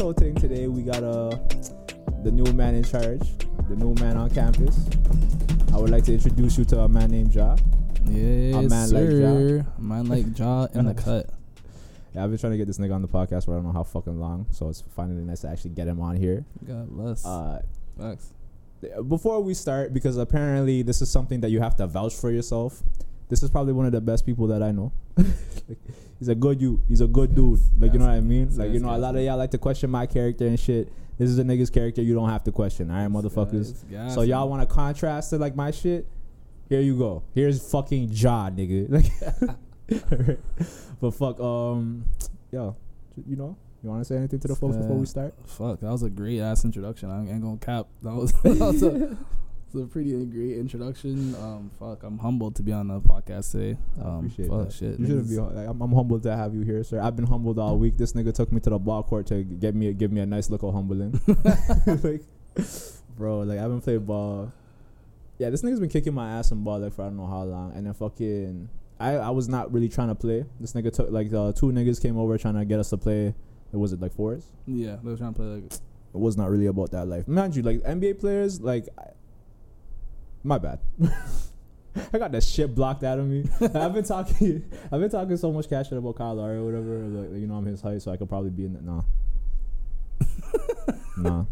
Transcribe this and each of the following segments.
not thing today. We got uh, the new man in charge, the new man on campus. I would like to introduce you to a man named Jah. Yes, A man like sir. A man like Jah in the cut. Yeah, I've been trying to get this nigga on the podcast for I don't know how fucking long, so it's finally nice to actually get him on here. God bless. Uh, before we start, because apparently this is something that you have to vouch for yourself. This is probably one of the best people that I know. he's a good you. He's a good dude. Like you know what I mean. Like you know, a lot of y'all like to question my character and shit. This is a nigga's character you don't have to question. All right, motherfuckers. So y'all want to contrast to like my shit? Here you go. Here's fucking Jah, nigga. Like, but fuck, um, yo, you know, you want to say anything to the folks before Uh, we start? Fuck, that was a great ass introduction. I ain't gonna cap. That was, that was a, a pretty great introduction. Um, fuck, I'm humbled to be on the podcast today. I Um, appreciate fuck, that. shit. You shouldn't be. Like, I'm, I'm humbled to have you here, sir. I've been humbled all week. This nigga took me to the ball court to get me, give me a nice little humbling. like, bro, like I haven't played ball. Yeah, this nigga's been kicking my ass in ball like for I don't know how long, and then fucking. I, I was not really trying to play. This nigga took like uh, two niggas came over trying to get us to play. It was it like fours? Yeah, they were trying to play like. It was not really about that life. Mind you, like NBA players, like I, my bad. I got that shit blocked out of me. I've been talking, I've been talking so much cash shit about Kyle Lowry or whatever. Like, you know, I'm his height, so I could probably be in the nah, nah.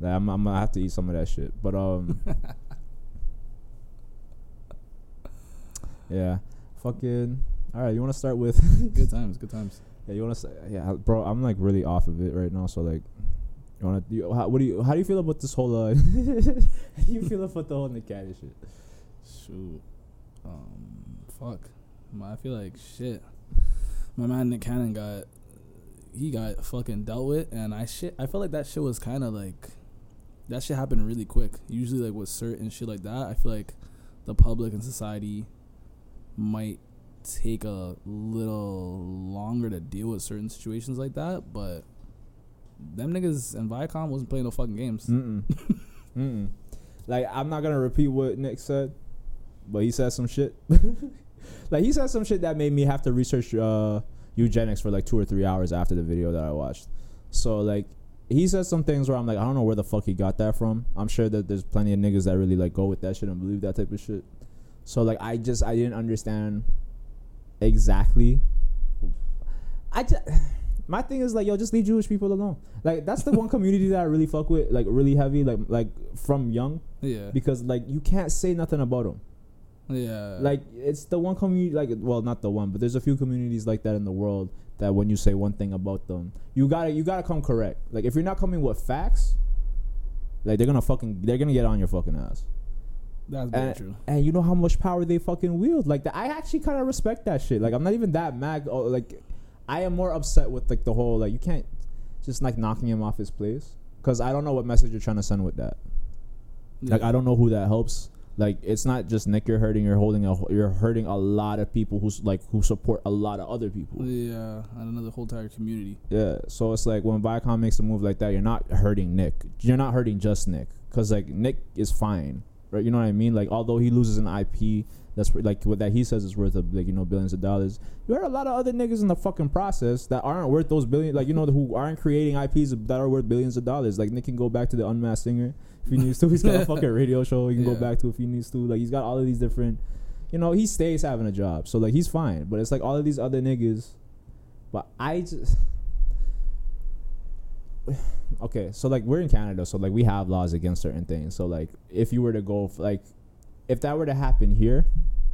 Like, I'm, I'm gonna have to eat some of that shit. But um, yeah, fucking. All right, you want to start with? Good times, good times. Yeah, you want to say, yeah, bro. I'm like really off of it right now. So like, you want to? You, how, what do you? How do you feel about this whole? Uh, how do you feel about the whole Nick Cannon shit? Shoot. Um, fuck. I feel like shit. My man Nick Cannon got he got fucking dealt with, and I shit. I felt like that shit was kind of like that shit happened really quick. Usually, like with certain shit like that, I feel like the public and society might take a little longer to deal with certain situations like that, but them niggas and Viacom wasn't playing no fucking games. Mm mm. Like I'm not gonna repeat what Nick said, but he said some shit. like he said some shit that made me have to research uh, eugenics for like two or three hours after the video that I watched. So like he said some things where I'm like I don't know where the fuck he got that from. I'm sure that there's plenty of niggas that really like go with that shit and believe that type of shit. So like I just I didn't understand exactly. I just my thing is like yo just leave Jewish people alone. Like that's the one community that I really fuck with like really heavy like like from young Yeah, because like you can't say nothing about them. yeah. Like it's the one community like well not the one but there's a few communities like that in the world that when you say one thing about them you gotta you gotta come correct. Like if you're not coming with facts, like they're gonna fucking they're gonna get on your fucking ass. that's very and- true. And you know how much power they fucking wield. Like I actually kind of respect that shit. Like I'm not even that mad. Or, like I am more upset with like the whole like you can't just like knocking him off his place because I don't know what message you're trying to send with that. Like I don't know who that helps. Like it's not just Nick you're hurting. You're holding a you're hurting a lot of people who's like who support a lot of other people. Yeah, and another whole entire community. Yeah, so it's like when Viacom makes a move like that, you're not hurting Nick. You're not hurting just Nick, because like Nick is fine, right? You know what I mean? Like although he loses an IP that's like what that he says is worth of like you know billions of dollars. You hurt a lot of other niggas in the fucking process that aren't worth those billion, like you know who aren't creating IPs that are worth billions of dollars. Like Nick can go back to the Unmasked Singer if he needs to. He's got a fucking radio show he can go back to if he needs to. Like he's got all of these different. You know, he stays having a job, so like he's fine. But it's like all of these other niggas. But I just okay, so like we're in Canada, so like we have laws against certain things. So like if you were to go f- like if that were to happen here,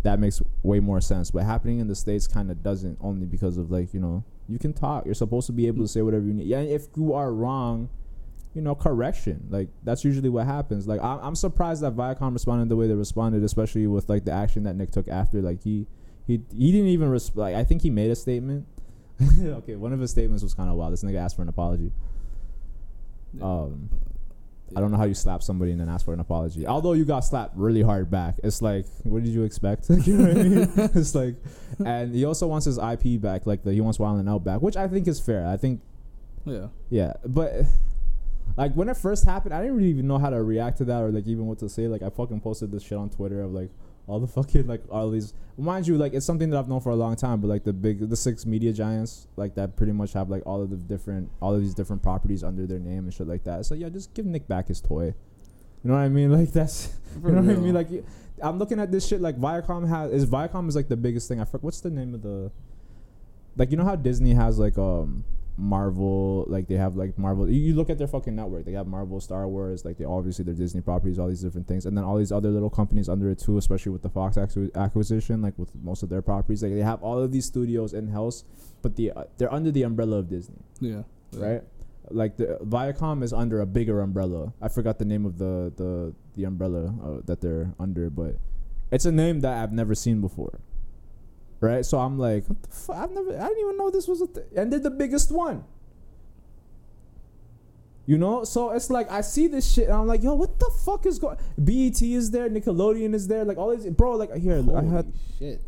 that makes way more sense. But happening in the states kind of doesn't only because of like you know you can talk. You're supposed to be able to say whatever you need. Yeah, and if you are wrong, you know correction. Like that's usually what happens. Like I'm, I'm surprised that Viacom responded the way they responded, especially with like the action that Nick took after. Like he he he didn't even res- like I think he made a statement. okay, one of his statements was kind of wild. This nigga asked for an apology. Um, I don't know how you slap somebody and then ask for an apology. Although you got slapped really hard back, it's like, what did you expect? you know what I mean? It's like, and he also wants his IP back, like the he wants Wild 'N Out back, which I think is fair. I think, Yeah, yeah, but like when it first happened, I didn't really even know how to react to that or like even what to say. Like I fucking posted this shit on Twitter of like, all the fucking like all these mind you like it's something that I've known for a long time but like the big the six media giants like that pretty much have like all of the different all of these different properties under their name and shit like that. So yeah, just give Nick back his toy. You know what I mean? Like that's For you know what I real. mean? Like I'm looking at this shit like Viacom has is Viacom is like the biggest thing. I forget what's the name of the like you know how Disney has like um Marvel like they have like Marvel you, look at their fucking network they have Marvel Star Wars like they obviously their Disney properties all these different things and then all these other little companies under it too especially with the Fox acquisition like with most of their properties like they have all of these studios in house but the uh, they're under the umbrella of Disney Yeah. right? Like the Viacom is under a bigger umbrella. I forgot the name of the the the umbrella uh, that they're under, but it's a name that I've never seen before. Right? So I'm like, what the fuck? I've never I didn't even know this was a thing. And they're the biggest one. You know? So it's like I see this shit and I'm like, yo, what the fuck is going BET is there, Nickelodeon is there, like all these bro, like here I had shit.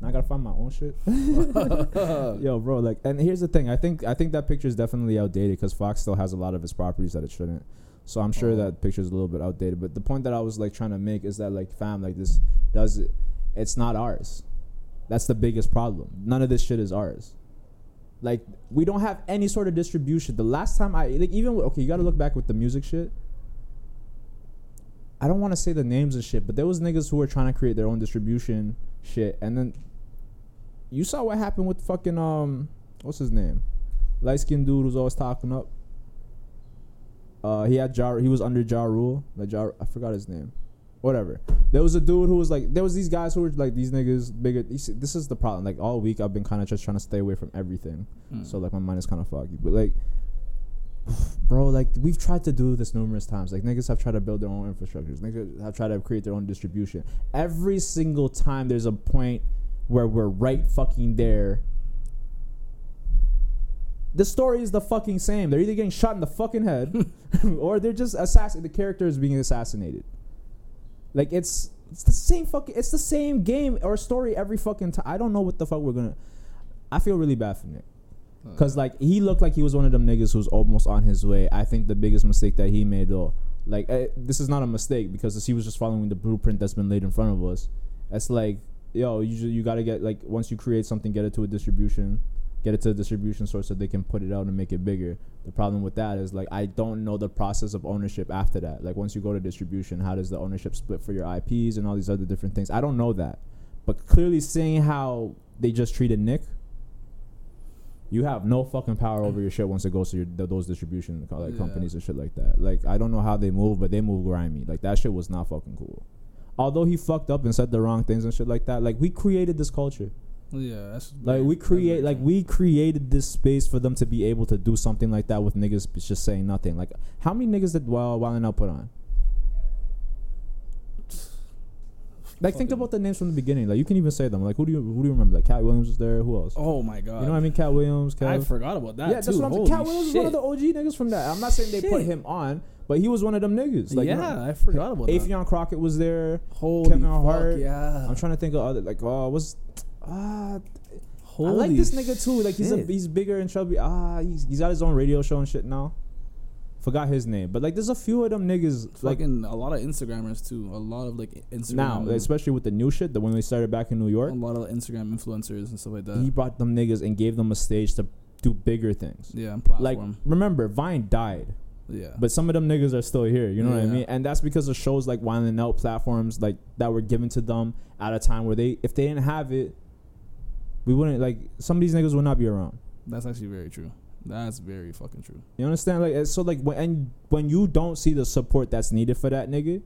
now I gotta find my own shit. Yo, bro, like, and here's the thing. I think I think that picture is definitely outdated because Fox still has a lot of its properties that it shouldn't. So I'm sure Oh. that picture is a little bit outdated. But the point that I was like trying to make is that like, fam, like this does it. It's not ours. That's the biggest problem. None of this shit is ours. Like we don't have any sort of distribution. The last time I like even okay, you got to look back with the music shit. I don't want to say the names and shit, but there was niggas who were trying to create their own distribution shit, and then you saw what happened with fucking um, what's his name, light skinned dude who's always talking up. Uh, he had Jar, he was under Ja Rule, like Ja, I forgot his name, whatever. There was a dude who was like, there was these guys who were like these niggas bigger. This is the problem. Like all week, I've been kind of just trying to stay away from everything. Mm. So like my mind is kind of foggy. But like, bro, like we've tried to do this numerous times. Like niggas have tried to build their own infrastructures. Niggas have tried to create their own distribution. Every single time there's a point where we're right fucking there. The story is the fucking same. They're either getting shot in the fucking head, or they're just assassin. The character is being assassinated. Like it's it's the same fucking. It's the same game or story every fucking time. I don't know what the fuck we're gonna. I feel really bad for Nick. Uh, Cause like he looked like he was one of them niggas who's almost on his way. I think the biggest mistake that he made though, like eh, this is not a mistake because he was just following the blueprint that's been laid in front of us. It's like yo, you you gotta get like once you create something, get it to a distribution, get it to a distribution source so they can put it out and make it bigger. The problem with that is like I don't know the process of ownership after that. Like once you go to distribution, how does the ownership split for your IPs and all these other different things? I don't know that, but clearly seeing how they just treated Nick you have no fucking power over your shit once it goes to your th- those distribution co- like Yeah. companies and shit like that. Like I don't know how they move, but they move grimy. Like that shit was not fucking cool. Although he fucked up and said the wrong things and shit like that, like we created this culture. Yeah, that's Like we create, like we created this space for them to be able to do something like that with niggas just saying nothing. Like how many niggas did Wild Wild Out put on? Like think about the names from the beginning. Like you can even say them. Like who do you who do you remember? Like Katt Williams was there. Who else? Oh my god. you know what I mean? Katt Williams. I forgot about that yeah, too. that's what I'm saying. Katt Williams was one of the OG niggas from that. I'm not saying they put him on, but he was one of them niggas. Like, yeah, you know, I forgot about that. Affion Crockett was there. Holy Kevin fuck, Hart. yeah. I'm trying to think of other like uh, oh was ah I like this nigga too. Like he's a, he's bigger and chubby. Ah, he's, he's got his own radio show and shit now. Forgot his name, but like there's a few of them niggas like fucking a lot of Instagrammers too. A lot of like Instagram now, especially with the new shit. The when they started back in New York. a lot of Instagram influencers and stuff like that. he brought them niggas and gave them a stage to do bigger things. yeah, and Like remember, Vine died. yeah, But some of them niggas are still here, you know what I Yeah. mean? And that's because of shows like Wild 'N Out platforms like that were given to them at a time where they if they didn't have it, we wouldn't like some of these niggas would not be around. that's actually very true. That's very fucking true. You understand? Like eh, so like when and when you don't see the support that's needed for that nigga,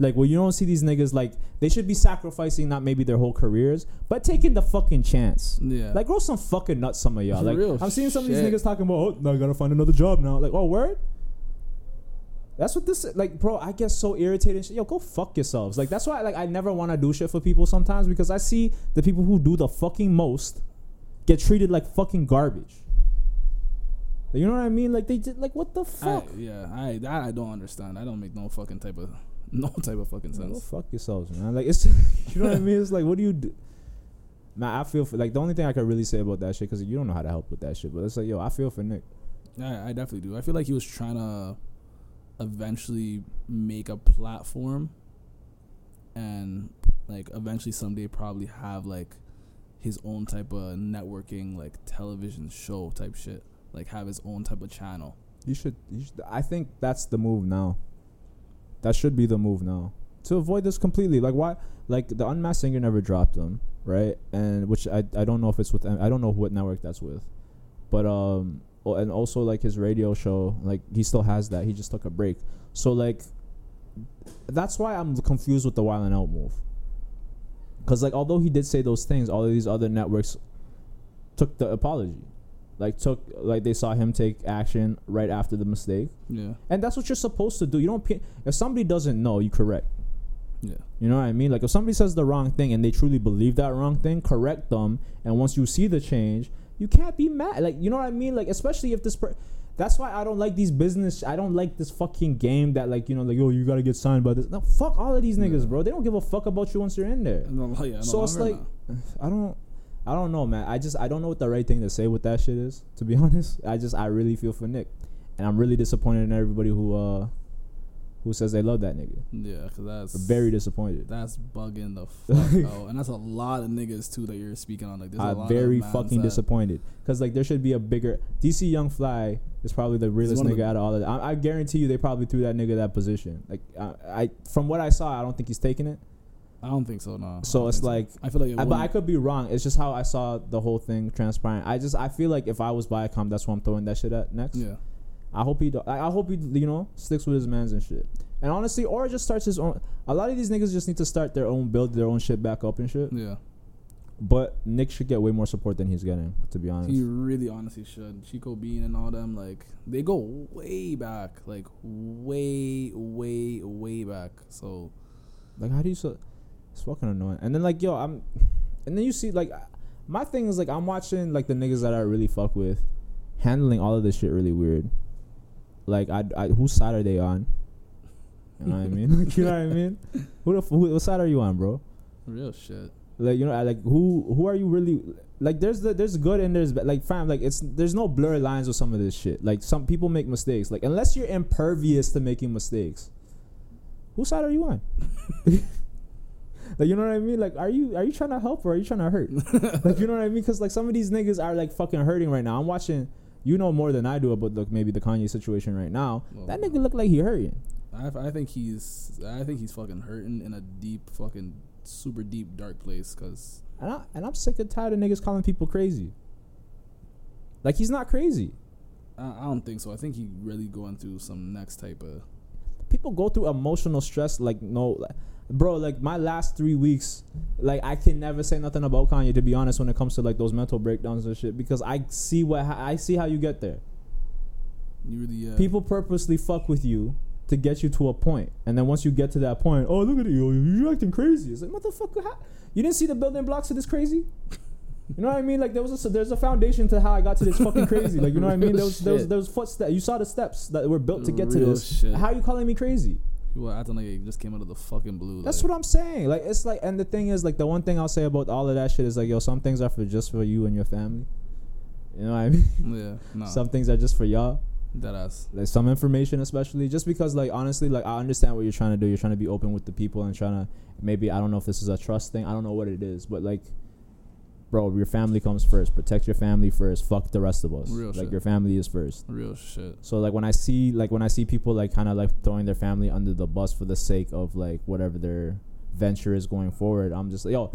like when you don't see these niggas like they should be sacrificing not maybe their whole careers, but taking the fucking chance. Yeah, Like grow some fucking nuts, some of y'all. For Like real I'm seeing some of these niggas talking about, oh, now I gotta find another job now. Like, oh, word. That's what this like, bro. I get so irritated. shit. Yo, go fuck yourselves. Like that's why like I never want to do shit for people sometimes because I see the people who do the fucking most get treated like fucking garbage. You know what I mean? Like they did. Like what the I, fuck? yeah, I that I don't understand. I don't make no fucking type of no type of fucking Like, go sense. fuck yourselves, man. Like it's you know what I mean. It's like what do you do? Man, I feel for like the only thing I could really say about that shit because you don't know how to help with that shit. But it's like yo, I feel for Nick. I, I definitely do. I feel like he was trying to eventually make a platform and like eventually someday probably have like his own type of networking like television show type shit. Like have his own type of channel. You should, you should. I think that's the move now. That should be the move now to avoid this completely. Like why? Like the Unmasked Singer never dropped them, right? And which I I don't know if it's with I don't know what network that's with, but um oh, and also like his radio show like he still has that. He just took a break. So like that's why I'm confused with the Wild 'N Out move. Cause like although he did say those things, all of these other networks took the apology, like took like they saw him take action right after the mistake, Yeah. and that's what you're supposed to do. You don't pe- if somebody doesn't know, you correct. Yeah. You know what I mean? Like if somebody says the wrong thing and they truly believe that wrong thing, correct them. And once you see the change, you can't be mad. Like you know what I mean? Like especially if this. Per- that's why I don't like these business. I don't like this fucking game that like you know like oh you gotta get signed by this. No, fuck all of these niggas, Yeah. bro. They don't give a fuck about you once you're in there. No, yeah, no So it's like- now. I don't. I don't know, man. I just I don't know what the right thing to say with that shit is. To be honest, I just I really feel for Nick, and I'm really disappointed in everybody who uh who says they love that nigga. yeah, because that's Very disappointed. That's bugging the fuck out, and that's a lot of niggas too that you're speaking on. Like, there's I'm very fucking that- disappointed because like there should be a bigger DC Young Fly is probably the realest nigga the- out of all of that. I, I guarantee you they probably threw that nigga that position. Like I, I from what I saw, I don't think he's taking it. I don't think so. No. So it's like I feel like I, but I could be wrong. It's just how I saw the whole thing transpiring. I just I feel like if I was Viacom, that's what I'm throwing that shit at next. yeah. I hope he. Do, I, hope he. You know, sticks with his mans and shit. And honestly, or just starts his own. A lot of these niggas just need to start their own, build their own shit back up and shit. Yeah. But Nick should get way more support than he's getting, to be honest. He really honestly should. Chico Bean and all them, like they go way back, like way, way, way back. So Like, how do you so? It's fucking annoying. And then like, yo, I'm, and then you see like, my thing is like, I'm watching like the niggas that I really fuck with, handling all of this shit really weird. Like, I, I whose side are they on? You know what I mean? Like, you know what I mean? Who the f- who, what side are you on, bro? real shit. Like, you know, I, like who who are you really? Like, there's the there's good and there's like fam. Like, it's there's no blurry lines with some of this shit. Like, some people make mistakes. Like, unless you're impervious to making mistakes, whose side are you on? Like you know what I mean? Like are you are you trying to help or are you trying to hurt? like you know what I mean? Because like some of these niggas are like fucking hurting right now. I'm watching. You know more than I do about like maybe the Kanye situation right now. That nigga look like he hurting. I, I think he's I think he's fucking hurting in a deep fucking super deep dark place because And I and I'm sick and tired of niggas calling people crazy. Like he's not crazy. I, I don't think so. I think he really going through some next type of People go through emotional stress like no, like, bro. Like my last three weeks, like I can never say nothing about Kanye to be honest when it comes to like those mental breakdowns and shit because I see what I see how you get there. you really uh, People purposely fuck with you to get you to a point, and then once you get to that point, oh look at you, you're acting crazy. It's like motherfucker, how? you didn't see the building blocks of this crazy. You know what I mean? Like there was a, there's a foundation to how I got to this fucking crazy. Like you know what I mean? There was there was, there was footsteps. You saw the steps that were built to get to this. shit. How you calling me crazy? People acting like it just came out of the fucking blue. That's like, what I'm saying. Like it's like, and the thing is, like the one thing I'll say about all of that shit is like, yo, some things are for just for you and your family. You know what I mean? Yeah, no, Some things are just for y'all. that ass. like some information especially just because like honestly like i understand what you're trying to do you're trying to be open with the people and trying to maybe i don't know if this is a trust thing i don't know what it is but like bro your family comes first protect your family first fuck the rest of us Real like shit. your family is first Real shit. so like when i see like when i see people like kind of like throwing their family under the bus for the sake of like whatever their venture is going forward i'm just like yo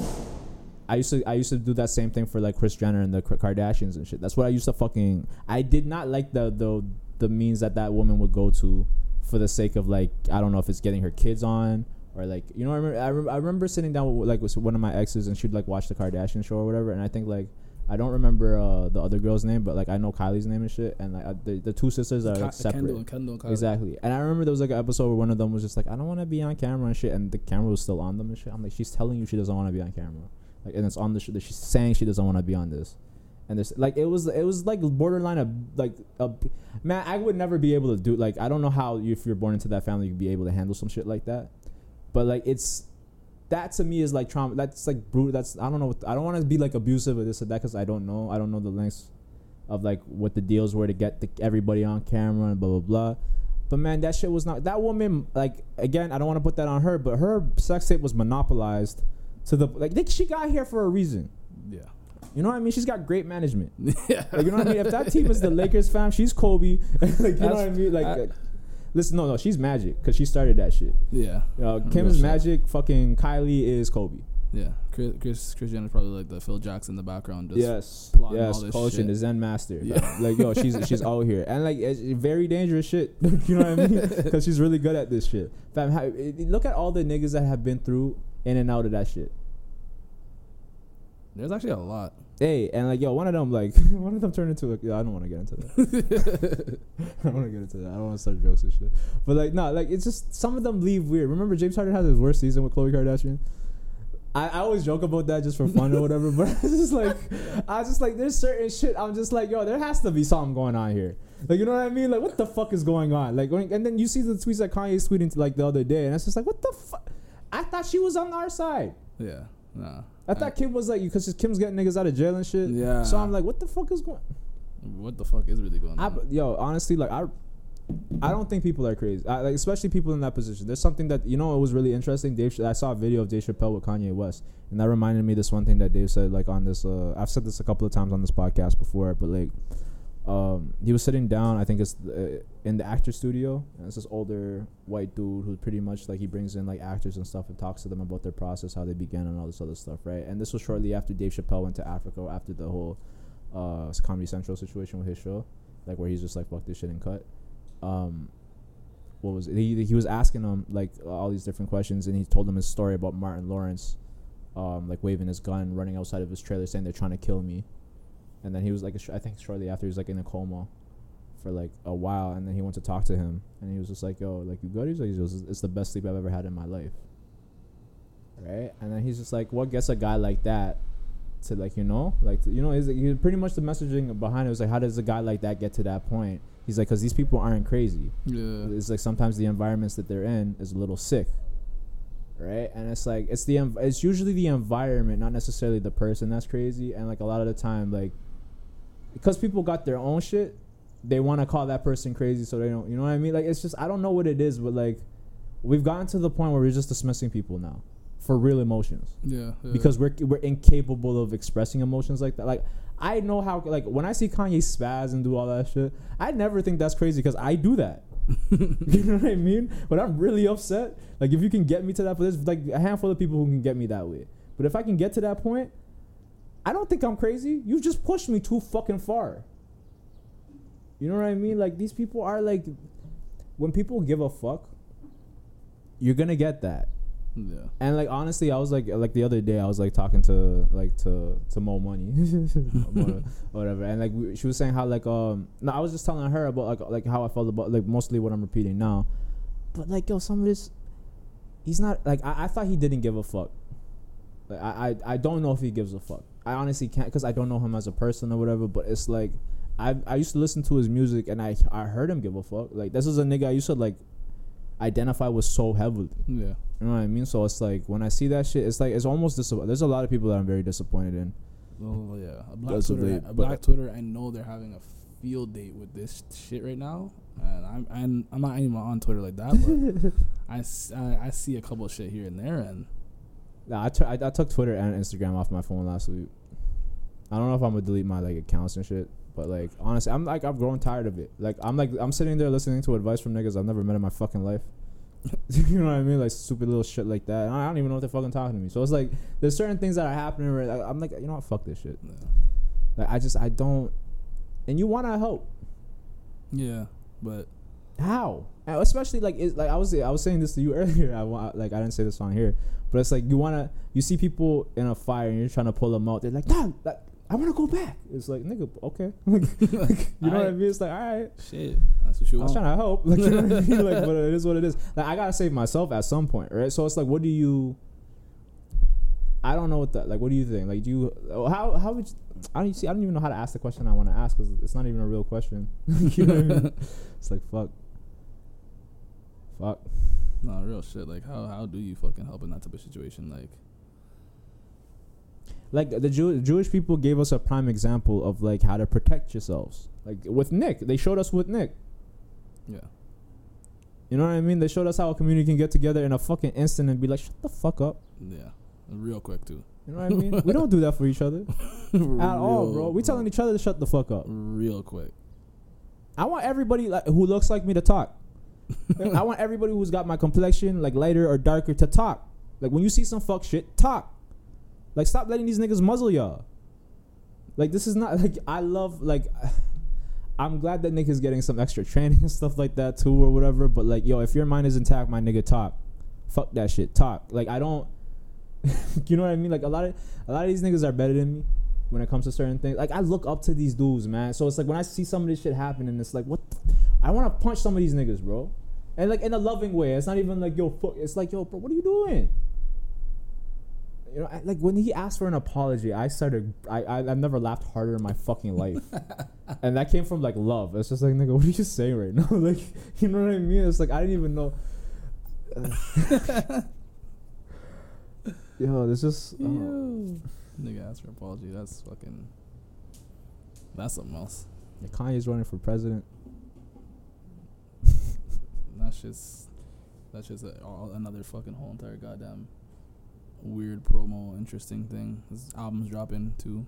I used to I used to do that same thing for like Kris Jenner and the Kardashians and shit. That's what I used to fucking. I did not like the the the means that that woman would go to for the sake of like I don't know if it's getting her kids on or like you know I remember I, rem- I remember sitting down with like with one of my exes and she'd like watch the Kardashian show or whatever and I think like I don't remember uh, the other girl's name but like I know Kylie's name and shit and like I, the the two sisters are Ka- like separate. Kendall and Kendall Kylie. Exactly. And I remember there was like an episode where one of them was just like, I don't want to be on camera and shit. And the camera was still on them and shit. I'm like, she's telling you she doesn't want to be on camera. Like, and it's on the that she's saying she doesn't want to be on this. And there's like, it was, it was like borderline of like, a, man, I would never be able to do, like, I don't know how if you're born into that family, you'd be able to handle some shit like that. But like, it's, that to me is like trauma. That's like brutal. That's, I don't know. I don't want to be like abusive or this or that because I don't know. I don't know the lengths of like what the deals were to get the, everybody on camera and blah blah blah. But man, that shit was not that woman. Like again, I don't want to put that on her, but her sex tape was monopolized to the like. They, she got here for a reason. Yeah. You know what I mean? She's got great management. yeah. Like you know what I mean? If that team is the Lakers fam, she's Kobe. like you know what I mean? Like, I- uh, listen, no, no, she's Magic because she started that shit. Yeah. Uh, Real Kim's shit. Magic. Fucking Kylie is Kobe. Yeah. Kris, Kris, Kris Jenner's probably like the Phil Jackson in the background. Just yes, plotting yes, all this coaching shit. the Zen master. Yeah. like yo, she's she's out here and like it's very dangerous shit. you know what I mean? Because she's really good at this shit. Fam, look at all the niggas that have been through in and out of that shit. There's actually a lot. Hey, and like yo, one of them like one of them turned into like yeah, I don't want to get into that. I don't want to get into that. I don't want to start jokes and shit. But like no, like it's just some of them leave weird. Remember James Harden had his worst season with Khloe Kardashian. I, I always joke about that just for fun or whatever, but it's just like I was just like there's certain shit I'm just like yo there has to be something going on here like you know what I mean like what the fuck is going on like when, and then you see the tweets that Kanye's tweeting like the other day and it's just like what the fuck I thought she was on our side Yeah. Nah. I thought Kim was like you because Kim's getting niggas out of jail and shit Yeah. so I'm like what the fuck is going What the fuck is really going I, on? yo, honestly, like I, I don't think people are crazy. I, like especially people in that position. There's something that you know. It was really interesting. Dave, I saw a video of Dave Chappelle with Kanye West, and that reminded me this one thing that Dave said. Like on this, uh, I've said this a couple of times on this podcast before, but like, um, he was sitting down. I think it's uh, in the actor studio, and it's this older white dude who pretty much like he brings in like actors and stuff and talks to them about their process, how they began, and all this other stuff, right? And this was shortly after Dave Chappelle went to Africa, after the whole uh Comedy Central situation with his show, like where he's just like fuck this shit and cut. Um, what was it? He he was asking him like all these different questions, and he told him his story about Martin Lawrence, um, like waving his gun, running outside of his trailer, saying they're trying to kill me, and then he was like, I think shortly after he was like in a coma, for like a while, and then he went to talk to him, and he was just like, "Yo, like you good?" He's like, "It's the best sleep I've ever had in my life." Right, and then he's just like, "What gets a guy like that to like you know? Like you know is he pretty much the messaging behind it was like how does a guy like that get to that point? He's like because these people aren't crazy yeah. it's like sometimes the environments that they're in is a little sick. Right? And it's like it's the env- it's usually the environment not necessarily the person that's crazy. And like a lot of the time like because people got their own shit they want to call that person crazy so they don't you know what i mean like it's just i don't know what it is but like we've gotten to the point where we're just dismissing people now for real emotions Yeah. yeah. because we're we're incapable of expressing emotions like that. Like I know how like when I see Kanye spaz and do all that shit, I never think that's crazy because I do that. you know what I mean? But I'm really upset. Like if you can get me to that, but there's like a handful of people who can get me that way. But if I can get to that point, I don't think I'm crazy. You've just pushed me too fucking far. You know what I mean? Like these people are like, when people give a fuck, you're gonna get that. yeah. And like honestly, I was like like the other day, I was like talking to like to to Mo Money, Mo- whatever, and like we, she was saying how like um no, I was just telling her about like like how I felt about like mostly what I'm repeating now, but like yo, some of this, he's not like I, I thought he didn't give a fuck. Like I, I I don't know if he gives a fuck. I honestly can't because I don't know him as a person or whatever. But it's like I I used to listen to his music and I I heard him give a fuck. Like this is a nigga I used to like identify with so heavily. Yeah. You know what I mean? So it's like when I see that shit, it's like it's almost dis- There's a lot of people that I'm very disappointed in. Oh yeah. A black That's Twitter. bit- a black Twitter. I know they're having a field date with this shit right now, and I'm I'm, I'm not even on Twitter like that, but I, s- I I see a couple of shit here and there, and Nah, I, t- I, I took Twitter and Instagram off my phone last week. I don't know if I'm gonna delete my like accounts and shit, but like honestly, I'm like I'm growing tired of it. Like I'm like I'm sitting there listening to advice from niggas I've never met in my fucking life. you know what I mean? Like stupid little shit like that. I don't even know if they're fucking talking to me. So it's like there's certain things that are happening where like, I'm like, you know what? Fuck this shit. uh, Like I just I don't. And you want to help. yeah, but How? Uh, especially like like I was I was saying this to you earlier. I want like I didn't say this on here, but it's like you wanna you see people in a fire and you're trying to pull them out. They're like, no, like, I want to go back. It's like nigga, okay. Like, you know what I mean? It's like all right. shit, that's what you want. I was trying to help, like, you know what I mean? like, but it is what it is. Like, I gotta save myself at some point, right? So it's like, what do you? I don't know what that. Like, what do you think? Like, do you? Oh, how how would? You, I don't see. I don't even know how to ask the question I want to ask because it's not even a real question. you know what I mean? It's like fuck, fuck. No, real shit. Like, how how do you fucking help in that type of situation? Like, Like the Jew- Jewish people gave us a prime example of like how to protect yourselves. Like with Nick, they showed us with Nick. yeah, You know what I mean? They showed us how a community can get together in a fucking instant and be like, shut the fuck up. yeah, real quick too. You know what I mean? we don't do that for each other at all, bro. We telling each other to shut the fuck up. real quick. I want everybody like, who looks like me to talk. I want everybody who's got my complexion like lighter or darker to talk. Like when you see some fuck shit, talk. Like stop letting these niggas muzzle y'all. Like this is not like I love like I'm glad that Nick is getting some extra training and stuff like that too or whatever. But like yo, if your mind is intact, my nigga, talk. Fuck that shit. Talk. Like I don't. you know what I mean? Like a lot of a lot of these niggas are better than me when it comes to certain things. Like I look up to these dudes, man. So it's like when I see some of this shit happen, and it's like, what? The I want to punch some of these niggas, bro. And like in a loving way. It's not even like yo, fuck. It's like yo, bro, what are you doing? You know, I, like when he asked for an apology, I started. I, I I've never laughed harder in my fucking life, and that came from like love. It's just like nigga, what are you saying right now? like, you know what I mean? It's like I didn't even know. Yo, this is. Oh. Nigga asked for apology. That's fucking. That's something else. Yeah, Kanye's running for president. That's just. That's just a, all, another fucking whole entire goddamn weird promo, interesting thing. His album's dropping too.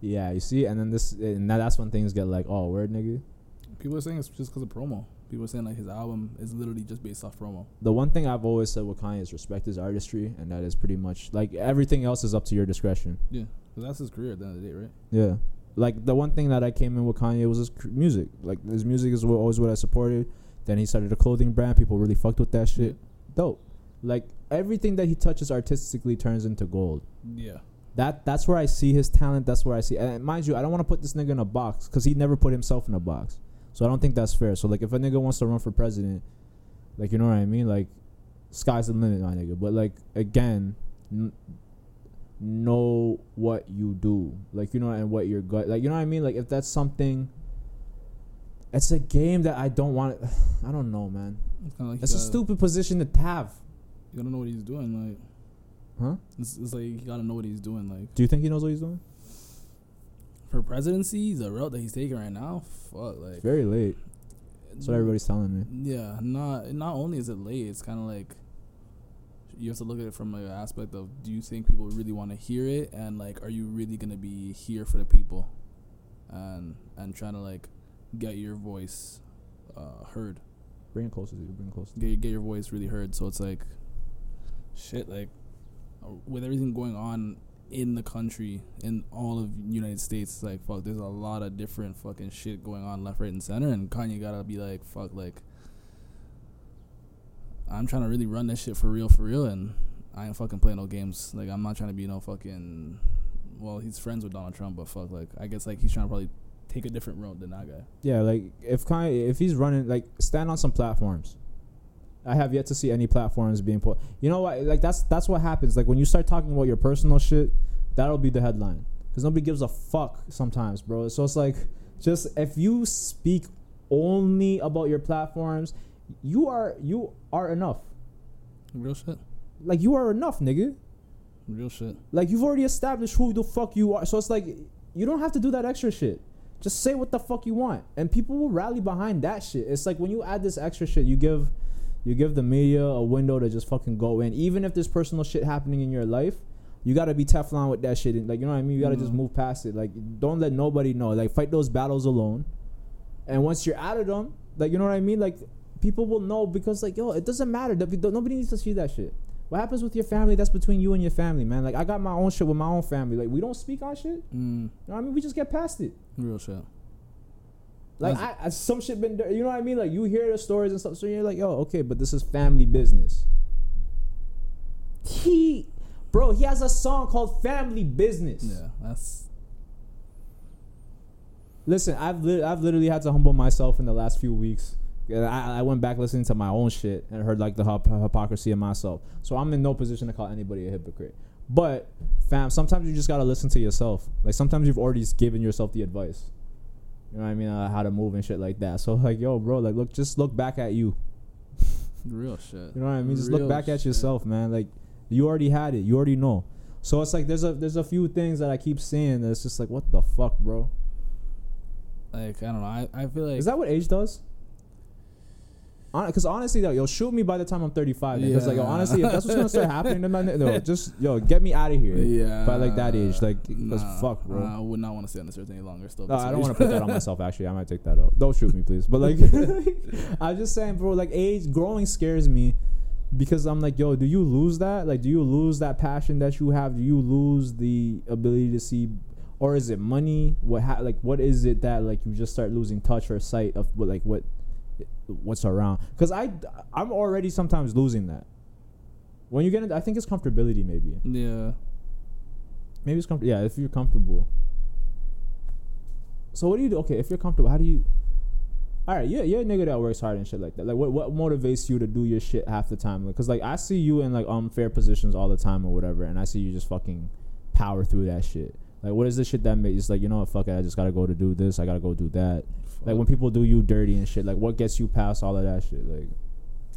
Yeah, you see, and then this, and that's when things get like, oh, word, nigga. People are saying it's just because of promo. People saying like his album is literally just based off promo. The one thing I've always said with Kanye is respect his artistry, and that is pretty much like everything else is up to your discretion. Yeah, because that's his career at the end of the day, right? Yeah, like the one thing that I came in with Kanye was his music. Like his music is what, always what I supported. Then he started a clothing brand. People really fucked with that shit. Dope. Like everything that he touches artistically turns into gold. Yeah. That that's where I see his talent. That's where I see. And mind you, I don't want to put this nigga in a box because he never put himself in a box. So I don't think that's fair. So like, if a nigga wants to run for president, like you know what I mean, like sky's the limit, my nigga. But like again, n- know what you do, like you know, and what your gut, like you know what I mean. Like if that's something, it's a game that I don't want. I don't know, man. It's like It's a stupid position to have, You gotta know what he's doing. Like huh? it's, it's like you gotta know what he's doing. Like Do you think he knows what he's doing? For presidency, the route that he's taking right now, fuck. Like Very late. That's what everybody's telling me. Yeah, not not only is it late, it's kind of like you have to look at it from like an aspect of do you think people really want to hear it, and like are you really gonna be here for the people, and and trying to like get your voice uh, heard, Bring it closer to you. Bring it closer. get get your voice really heard. So it's like shit, like with everything going on in the country in all of United States, like fuck. There's a lot of different fucking shit going on left, right, and center, and Kanye gotta be like fuck, like I'm trying to really run this shit for real, for real, and I ain't fucking playing no games. Like I'm not trying to be no fucking. Well, he's friends with Donald Trump, but fuck, like I guess like he's trying to probably take a different road than that guy. Yeah, like if Kanye, if he's running, like stand on some platforms. I have yet to see any platforms being put. You know what? Like that's that's what happens. Like when you start talking about your personal shit, that'll be the headline because nobody gives a fuck sometimes, bro. So it's like just if you speak only about your platforms, you are you are enough. Real shit. Like you are enough, nigga. Real shit. Like you've already established who the fuck you are. So it's like you don't have to do that extra shit. Just say what the fuck you want, and people will rally behind that shit. It's like when you add this extra shit, you give, you give the media a window to just fucking go in. Even if there's personal shit happening in your life, you gotta be Teflon with that shit. And like you know what I mean. You gotta just Mhm. move past it. Like don't let nobody know. Like fight those battles alone. And once you're out of them, like you know what I mean. Like people will know because like yo, it doesn't matter. Nobody needs to see that shit. What happens with your family? That's between you and your family, man. Like I got my own shit with my own family. Like we don't speak on shit. Mm, You know what I mean? We just get past it. real shit. Like I, I some shit been you know what I mean? Like you hear the stories and stuff, so you're like, yo, okay, but this is family business. He bro, he has a song called Family Business. Yeah, that's Listen, I've lit I've literally had to humble myself in the last few weeks. I, I went back listening to my own shit and heard like the hyp- hypocrisy of myself. So I'm in no position to call anybody a hypocrite. But fam, sometimes you just gotta listen to yourself. Like sometimes you've already given yourself the advice. You know what I mean? Uh, how to move and shit like that. So like, yo, bro, like look, just look back at you. real shit. You know what I mean? Just Real look back at yourself, man. Like you already had it. You already know. So it's like there's a there's a few things that I keep seeing that's just like, what the fuck, bro? Like I don't know. I, I feel like Is that what age does? Because honestly, though, you'll shoot me by the time I'm 35. Because like, yo, honestly, if that's what's gonna start happening, then man, no, just yo, get me out of here. Yeah. By like that age, like, Nah, fuck, bro. nah, I would not want to stay on this earth any longer. Still, No, I don't want to put that on myself. Actually, I might take that out. Don't shoot me, please. But like, I'm just saying, bro. Like, age growing scares me because I'm like, yo, do you lose that? Like, do you lose that passion that you have? Do you lose the ability to see, or is it money? What ha- like what is it that like you just start losing touch or sight of what like what what's around? Because I I'm already sometimes losing that. When you get into, I think it's comfortability, maybe. Yeah. Maybe it's comfortable. Yeah, if you're comfortable. So what do you do? Okay, if you're comfortable, how do you? All right, yeah, you're a nigga that works hard and shit like that. Like, what what motivates you to do your shit half the time? Cause like I see you in like unfair positions all the time or whatever, and I see you just fucking power through that shit. Like, what is the shit that makes? It's like you know what? Fuck it, I just gotta go to do this. I gotta go do that. Like when people do you dirty and shit. Like, what gets you past all of that shit? Like,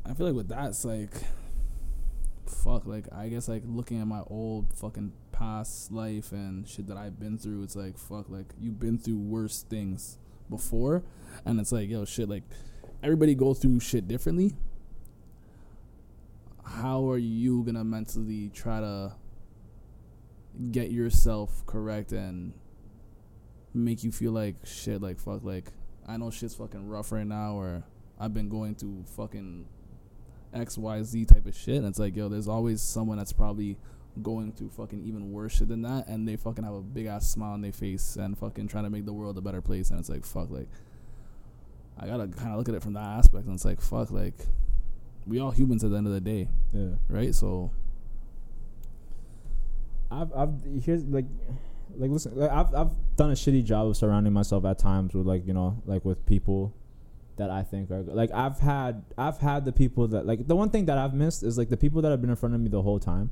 I feel like with that, it's like, fuck. Like I guess like looking at my old fucking past life and shit that I've been through. It's like fuck. Like you've been through worse things before, and it's like yo shit. Like everybody goes through shit differently. How are you gonna mentally try to get yourself correct and make you feel like shit? Like fuck. Like I know shit's fucking rough right now, or I've been going through fucking X, Y, Z type of shit. And it's like, yo, there's always someone that's probably going through fucking even worse shit than that, and they fucking have a big ass smile on their face and fucking trying to make the world a better place. And it's like, fuck, like, I gotta kind of look at it from that aspect. And it's like, fuck, like, we all humans at the end of the day, yeah. right? So, I've I've here's like like listen like I've I've done a shitty job of surrounding myself at times with like you know like with people that I think are like I've had I've had the people that like the one thing that I've missed is like the people that have been in front of me the whole time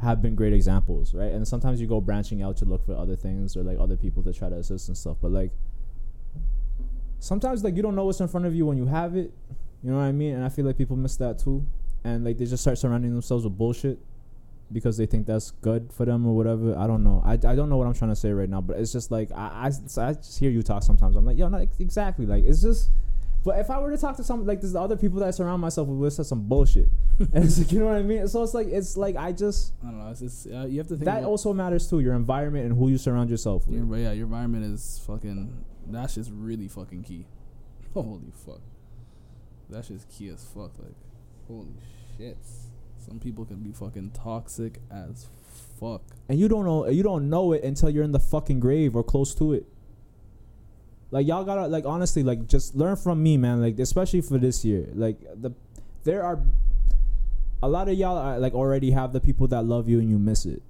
have been great examples right? And sometimes you go branching out to look for other things or like other people to try to assist and stuff but like sometimes like you don't know what's in front of you when you have it you know what I mean? And I feel like people miss that too. And like they just start surrounding themselves with bullshit because they think that's good for them or whatever. I don't know. I, I don't know what I'm trying to say right now, but it's just like I, I, I just hear you talk sometimes. I'm like, yo, not exactly. Like it's just. But if I were to talk to some like there's other people that I surround myself with, with some bullshit, and it's like you know what I mean. So it's like it's like I just I don't know. It's just, uh, you have to think that also matters too. Your environment and who you surround yourself with. Your, yeah, your environment is fucking. That's just really fucking key. Holy fuck. that's just key as fuck. Like, holy shit. Some people can be fucking toxic as fuck. and you don't know you don't know it until you're in the fucking grave or close to it. Like y'all gotta like honestly like just learn from me, man. Like especially for this year, like the there are a lot of y'all are, like already have the people that love you and you miss it.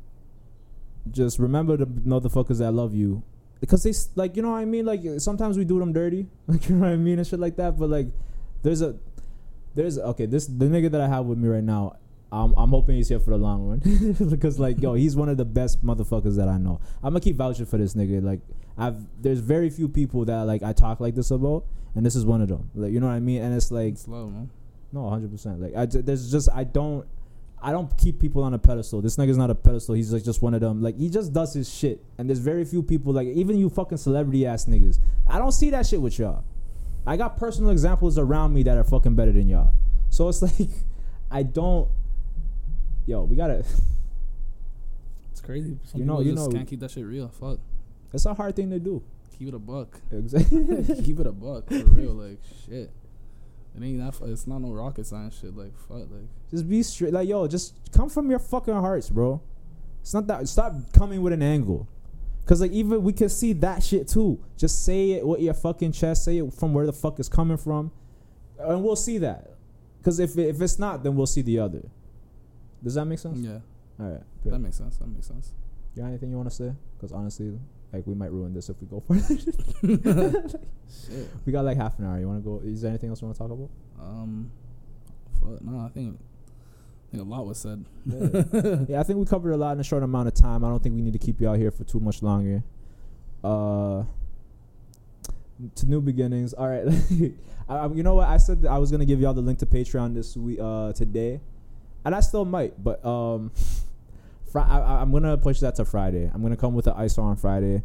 Just remember the motherfuckers that love you because they like you know what I mean. Like sometimes we do them dirty, like you know what I mean and shit like that. But like there's a there's okay this the nigga that I have with me right now. I'm, I'm hoping he's here for the long run because like yo he's one of the best motherfuckers that I know. I'm gonna keep vouching for this nigga. Like I've there's very few people that like I talk like this about, and this is one of them. Like you know what I mean. And it's like It's slow, man. no, hundred percent. Like I there's just I don't I don't keep people on a pedestal. This nigga's not a pedestal. He's like just one of them. Like he just does his shit. And there's very few people like even you fucking celebrity ass niggas. I don't see that shit with y'all. I got personal examples around me that are fucking better than y'all. So it's like I don't. Yo, we gotta. It's crazy. Some You know- you just know- can't keep that shit real. Fuck. It's a hard thing to do. Keep it a buck. Exactly. keep it a buck for real. Like shit. It ain't that. It's not no rocket science shit. Like fuck. Like just be straight. Like yo, just come from your fucking hearts, bro. It's not that. Stop coming with an angle. Cause like even we can see that shit too. Just say it with your fucking chest. Say it from where the fuck it's coming from, and we'll see that. Cause if if it's not, then we'll see the other. Does that make sense? yeah, All right. that Good. makes sense. That makes sense. You got anything you want to say? Cause honestly, like we might ruin this if we go for it. Shit. we got like half an hour. You want to go? Is there anything else you want to talk about? Um. No, I think. I think a lot was said. yeah, I think we covered a lot in a short amount of time. I don't think we need to keep y'all here for too much longer. Uh, to new beginnings. All right, I, I- you know what? I said that I was gonna give y'all the link to Patreon this week, uh, today, and I still might, but um, Fri- I, I'm gonna push that to Friday. I'm gonna come with the ISO on Friday.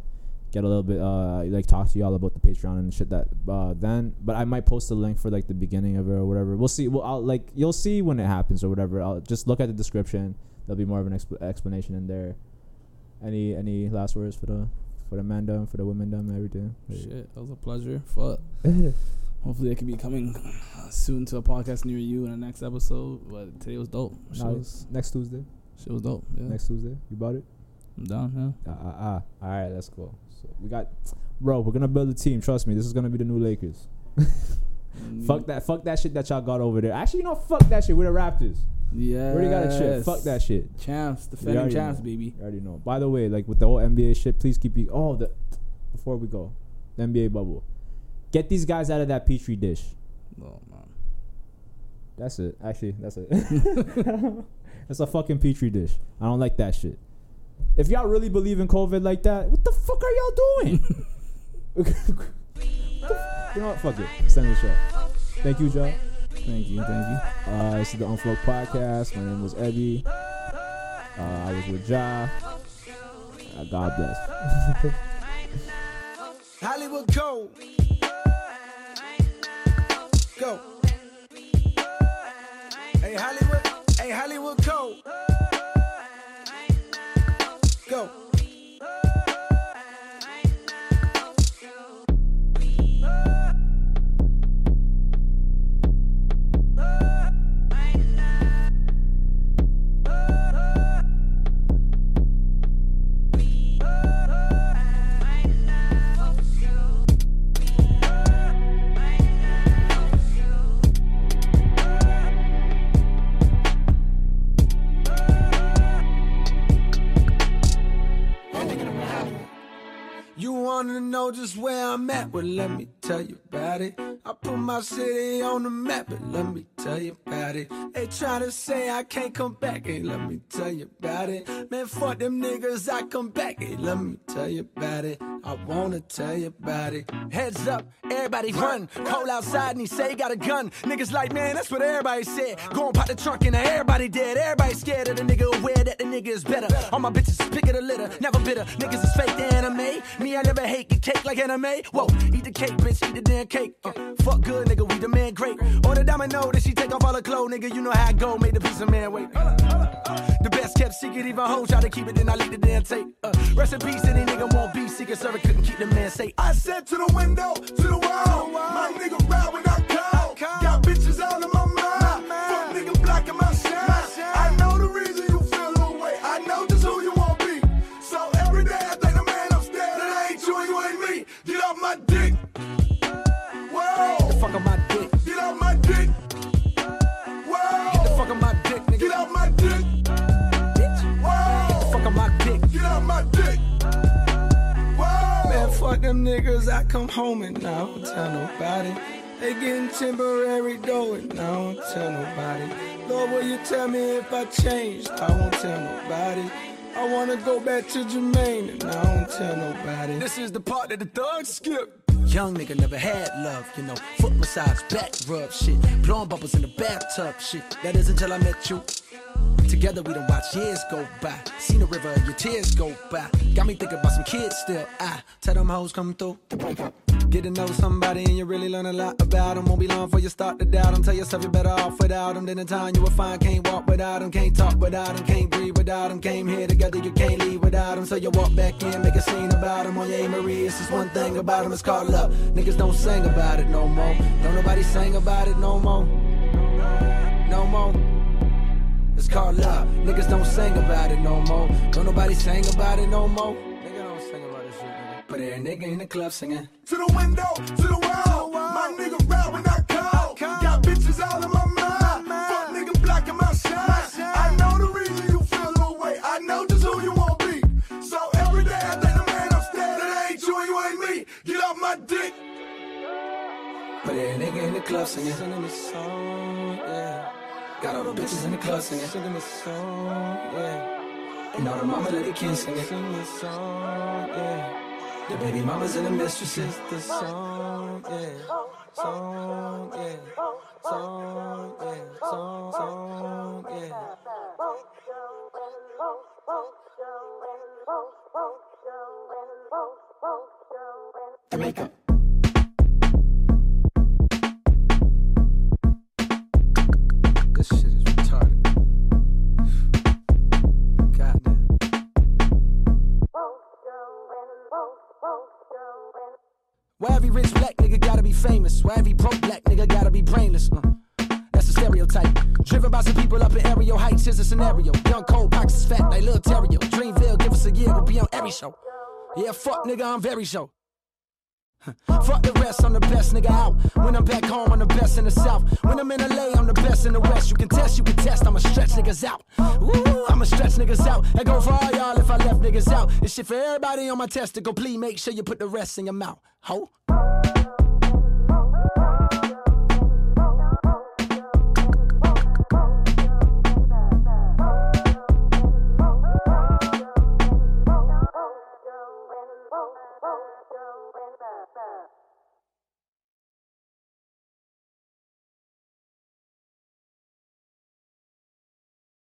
get a little bit uh like talk to y'all about the Patreon and shit that uh then but I might post a link for like the beginning of it or whatever. We'll see. Well, I'll like you'll see when it happens or whatever. I'll just look at the description. There'll be more of an exp- explanation in there. Any any last words for the for the mandom for the women dumb everything. Shit, that was a pleasure. Fuck. Hopefully, it can be coming soon to a podcast near you in the next episode. But today was dope. Was, next Tuesday. shit was dope. Yeah, Next Tuesday. You bought it? I'm down. Ah, ah, ah. All right, that's cool. So we got, bro. We're gonna build a team. Trust me, this is gonna be the new Lakers. Fuck that. Fuck that shit that y'all got over there. Actually, you know, fuck that shit. We're the Raptors. Yeah. We already got a chip. Fuck that shit. Champs, defending champs, know. baby. You already know. By the way, like with the whole NBA shit, please keep you. Oh, the before we go, the NBA bubble. Get these guys out of that petri dish. Oh man. That's it. Actually, that's it. It's a fucking petri dish. I don't like that shit. If y'all really believe in COVID like that, what the fuck are y'all doing? you know what? Fuck it. Send the show. Thank you, Joe. Thank you. Thank you. Uh, this is the Unflow Podcast. My name was Ebby. Uh, I was with Jah. Uh, God bless. Hollywood go. Go. Hey Hollywood, hey Hollywood go. Go. Well, let me tell you about it. I put my city on the map, but let me tell you about it. They try to say I can't come back, hey, let me tell you about it. Man, fuck them niggas, I come back, hey, let me tell you about it. I wanna tell you about it. Heads up, everybody run. Cole outside and he say he got a gun. Niggas like, man, that's what everybody said. Go and pop the trunk and everybody dead. Everybody scared of the nigga, aware that the nigga is better. All my bitches pick of the litter, never bitter. Niggas is fake the anime. Me, I never hate get cake like anime. Whoa, eat the cake, bitch, eat the damn cake. Uh, fuck good, nigga, we the man great. Or the know that she take off all her clothes, nigga. You know how I go, made the piece of man wait. The best kept secret, even hoes try to keep it, then I leak the damn tape. Uh, rest in peace, any nigga secret server couldn't keep the man safe. I said to the window, to the wall, my nigga ride when I call. Got bitches out of my I come home and I don't tell nobody. They getting temporary dough and I don't tell nobody. Lord, will you tell me if I changed? I won't tell nobody. I wanna go back to Jermaine and I don't tell nobody. This is the part that the thugs skip. Young nigga never had love, you know. Foot massage, back rub shit. Blowing bubbles in the bathtub shit. That is until I met you. Together we done watch years go by. Seen the river, your tears go by. Got me thinking about some kids still. I tell them hoes come through. Get to know somebody and you really learn a lot about them. Won't be long before you start to doubt them. Tell yourself you're better off without them. Then in time you will find can't walk without them, can't talk without them, can't breathe without them. Came here together, you can't leave without them. So you walk back in, make a scene about them. On your A. Marie, it's just one thing about them, it's called love. Niggas don't sing about it no more. Don't nobody sing about it no more. No more. It's called love. Niggas don't sing about it no more. Don't nobody sing about it no more. Nigga don't sing about this shit, nigga. But every nigga in the club singing. To the window, to the wall. My nigga ride when I call. Got bitches all in my mind. Fuck nigga blocking my shine. I know the reason you feel the way. I know just who you want to be. So every day I thank the man upstairs that ain't you and you ain't me. Get off my dick. But every nigga in the club singing. Singing this song, yeah. Got all the bitches in the club singing. Singing this song, yeah. And all the mama let the kids singing. Singing this song, yeah. The baby mamas and the mistresses. The song, yeah. Song, yeah. Song, yeah. Song, song, yeah. Function makeup. By some people up in aerial heights, here's a scenario. Young cold boxes fat like Lil Terio. Dreamville, give us a year, we'll be on every show. Yeah, fuck nigga, I'm very show. Fuck the rest, I'm the best nigga out. When I'm back home, I'm the best in the south. When I'm in LA, I'm the best in the west. You can test, you can test, I'ma stretch niggas out. Ooh, I'ma stretch niggas out. That go for all y'all if I left niggas out. This shit for everybody on my testicle. Please make sure you put the rest in your mouth. Ho.